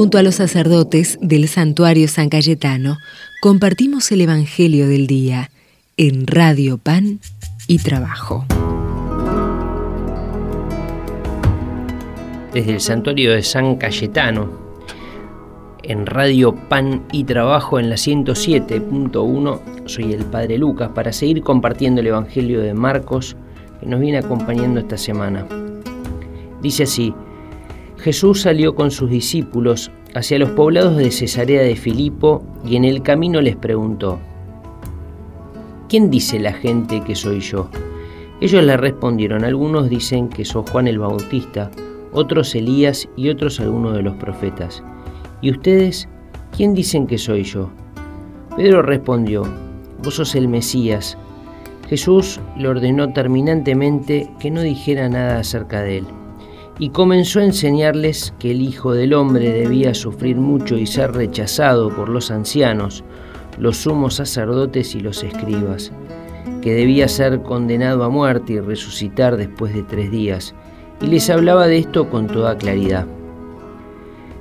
Junto a los sacerdotes del santuario San Cayetano, compartimos el Evangelio del Día en Radio Pan y Trabajo. Desde el santuario de San Cayetano, en Radio Pan y Trabajo en la 107.1, soy el Padre Lucas para seguir compartiendo el Evangelio de Marcos que nos viene acompañando esta semana. Dice así, Jesús salió con sus discípulos hacia los poblados de Cesarea de Filipo y en el camino les preguntó, ¿quién dice la gente que soy yo? Ellos le respondieron, algunos dicen que sos Juan el Bautista, otros Elías y otros algunos de los profetas. ¿Y ustedes quién dicen que soy yo? Pedro respondió, vos sos el Mesías. Jesús le ordenó terminantemente que no dijera nada acerca de él y comenzó a enseñarles que el Hijo del Hombre debía sufrir mucho y ser rechazado por los ancianos, los sumos sacerdotes y los escribas, que debía ser condenado a muerte y resucitar después de tres días, y les hablaba de esto con toda claridad.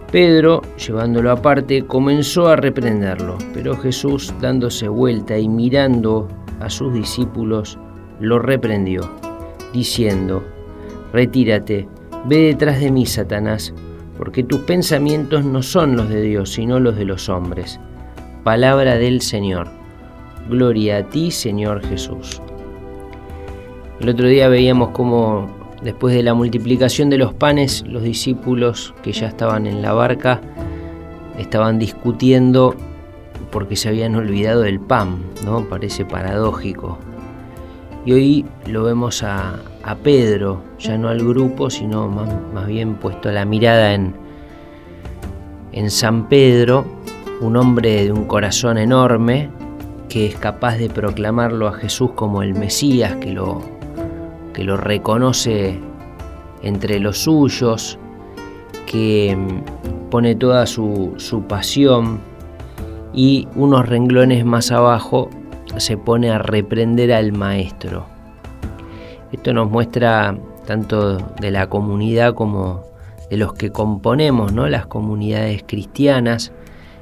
Pedro, llevándolo aparte, comenzó a reprenderlo, pero Jesús, dándose vuelta y mirando a sus discípulos, lo reprendió, diciendo, Retírate, Ve detrás de mí, Satanás, porque tus pensamientos no son los de Dios, sino los de los hombres. Palabra del Señor. Gloria a ti, Señor Jesús. El otro día veíamos cómo después de la multiplicación de los panes, los discípulos que ya estaban en la barca estaban discutiendo porque se habían olvidado del pan, ¿no? Parece paradójico. Y hoy lo vemos a, a Pedro, ya no al grupo, sino más, bien puesto la mirada en, en San Pedro, un hombre de un corazón enorme que es capaz de proclamarlo a Jesús como el Mesías, que lo, que lo reconoce entre los suyos, que mm, pone toda su, su pasión y unos renglones más abajo se pone a reprender al maestro. Esto nos muestra tanto de la comunidad como de los que componemos ¿no? las comunidades cristianas,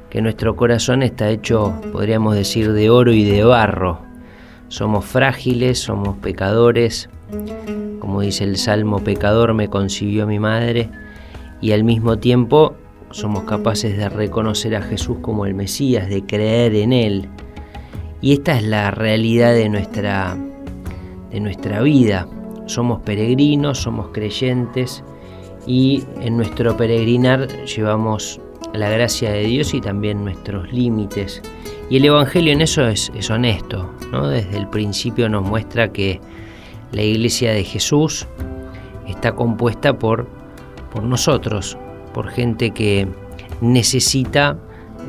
que nuestro corazón está hecho, podríamos decir, de oro y de barro. Somos frágiles, somos pecadores, como dice el Salmo, pecador me concibió mi madre, y al mismo tiempo somos capaces de reconocer a Jesús como el Mesías, de creer en Él. Y esta es la realidad de nuestra nuestra vida. Somos peregrinos, somos creyentes y en nuestro peregrinar llevamos la gracia de Dios y también nuestros límites. Y el Evangelio en eso es, honesto, ¿no? Desde el principio nos muestra que la iglesia de Jesús está compuesta por, por nosotros, por gente que necesita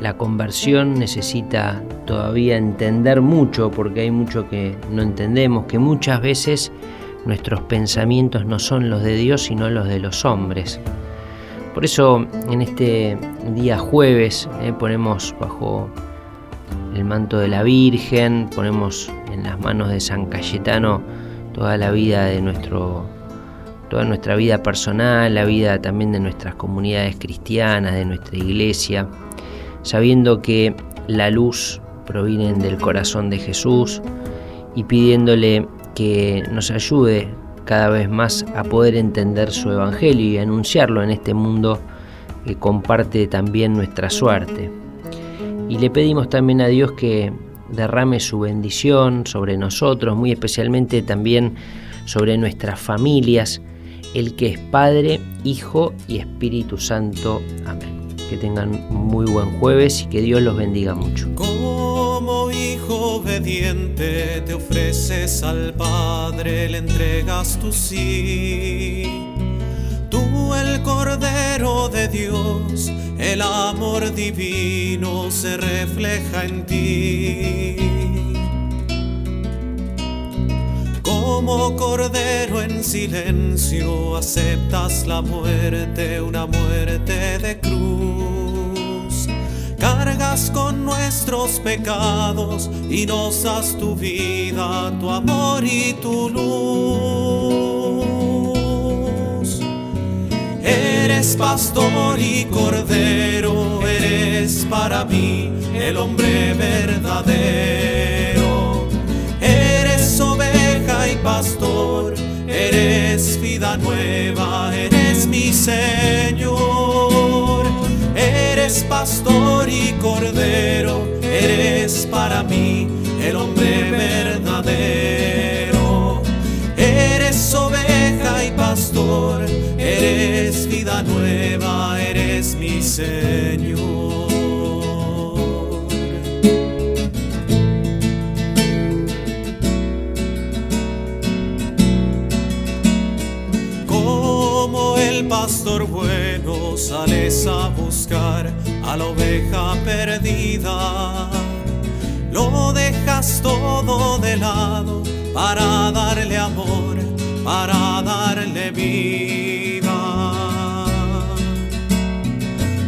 la conversión necesita todavía entender mucho, porque hay mucho que no entendemos, que muchas veces nuestros pensamientos no son los de Dios, sino los de los hombres. Por eso en este día jueves eh, ponemos bajo el manto de la Virgen, ponemos en las manos de San Cayetano toda la vida de nuestro toda nuestra vida personal, la vida también de nuestras comunidades cristianas, de nuestra iglesia sabiendo que la luz proviene del corazón de Jesús y pidiéndole que nos ayude cada vez más a poder entender su evangelio y anunciarlo en este mundo que comparte también nuestra suerte. Y le pedimos también a Dios que derrame su bendición sobre nosotros, muy especialmente también sobre nuestras familias, el que es Padre, Hijo y Espíritu Santo. Amén que tengan muy buen jueves y que Dios los bendiga mucho. Como hijo obediente te ofreces al Padre, le entregas tu sí. Tú el Cordero de Dios, el amor divino se refleja en ti. Como cordero en silencio aceptas la muerte, una muerte de. Con nuestros pecados y nos das tu vida, tu amor y tu luz. Eres pastor y cordero, eres para mí el hombre verdadero. Eres oveja y pastor, eres vida nueva, eres mi Señor. El hombre verdadero. Eres oveja y pastor, eres vida nueva, eres mi Señor. Como el pastor bueno sales a buscar a la oveja perdida todo de lado para darle amor, para darle vida.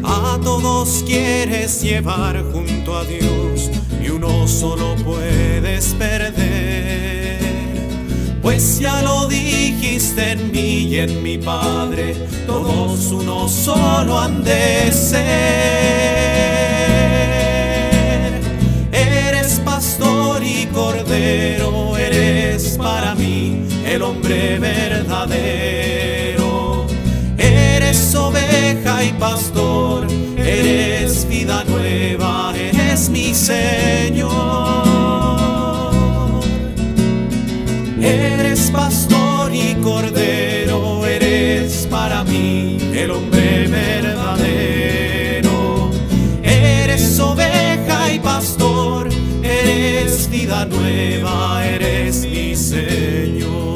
A todos quieres llevar junto a Dios y uno solo puedes perder. Pues ya lo dijiste en mí y en mi Padre, todos uno solo han de ser. El hombre verdadero. Eres oveja y pastor, eres vida nueva, eres mi Señor. Eres pastor y cordero, eres para mí el hombre verdadero. Eres oveja y pastor, eres vida nueva, eres mi Señor.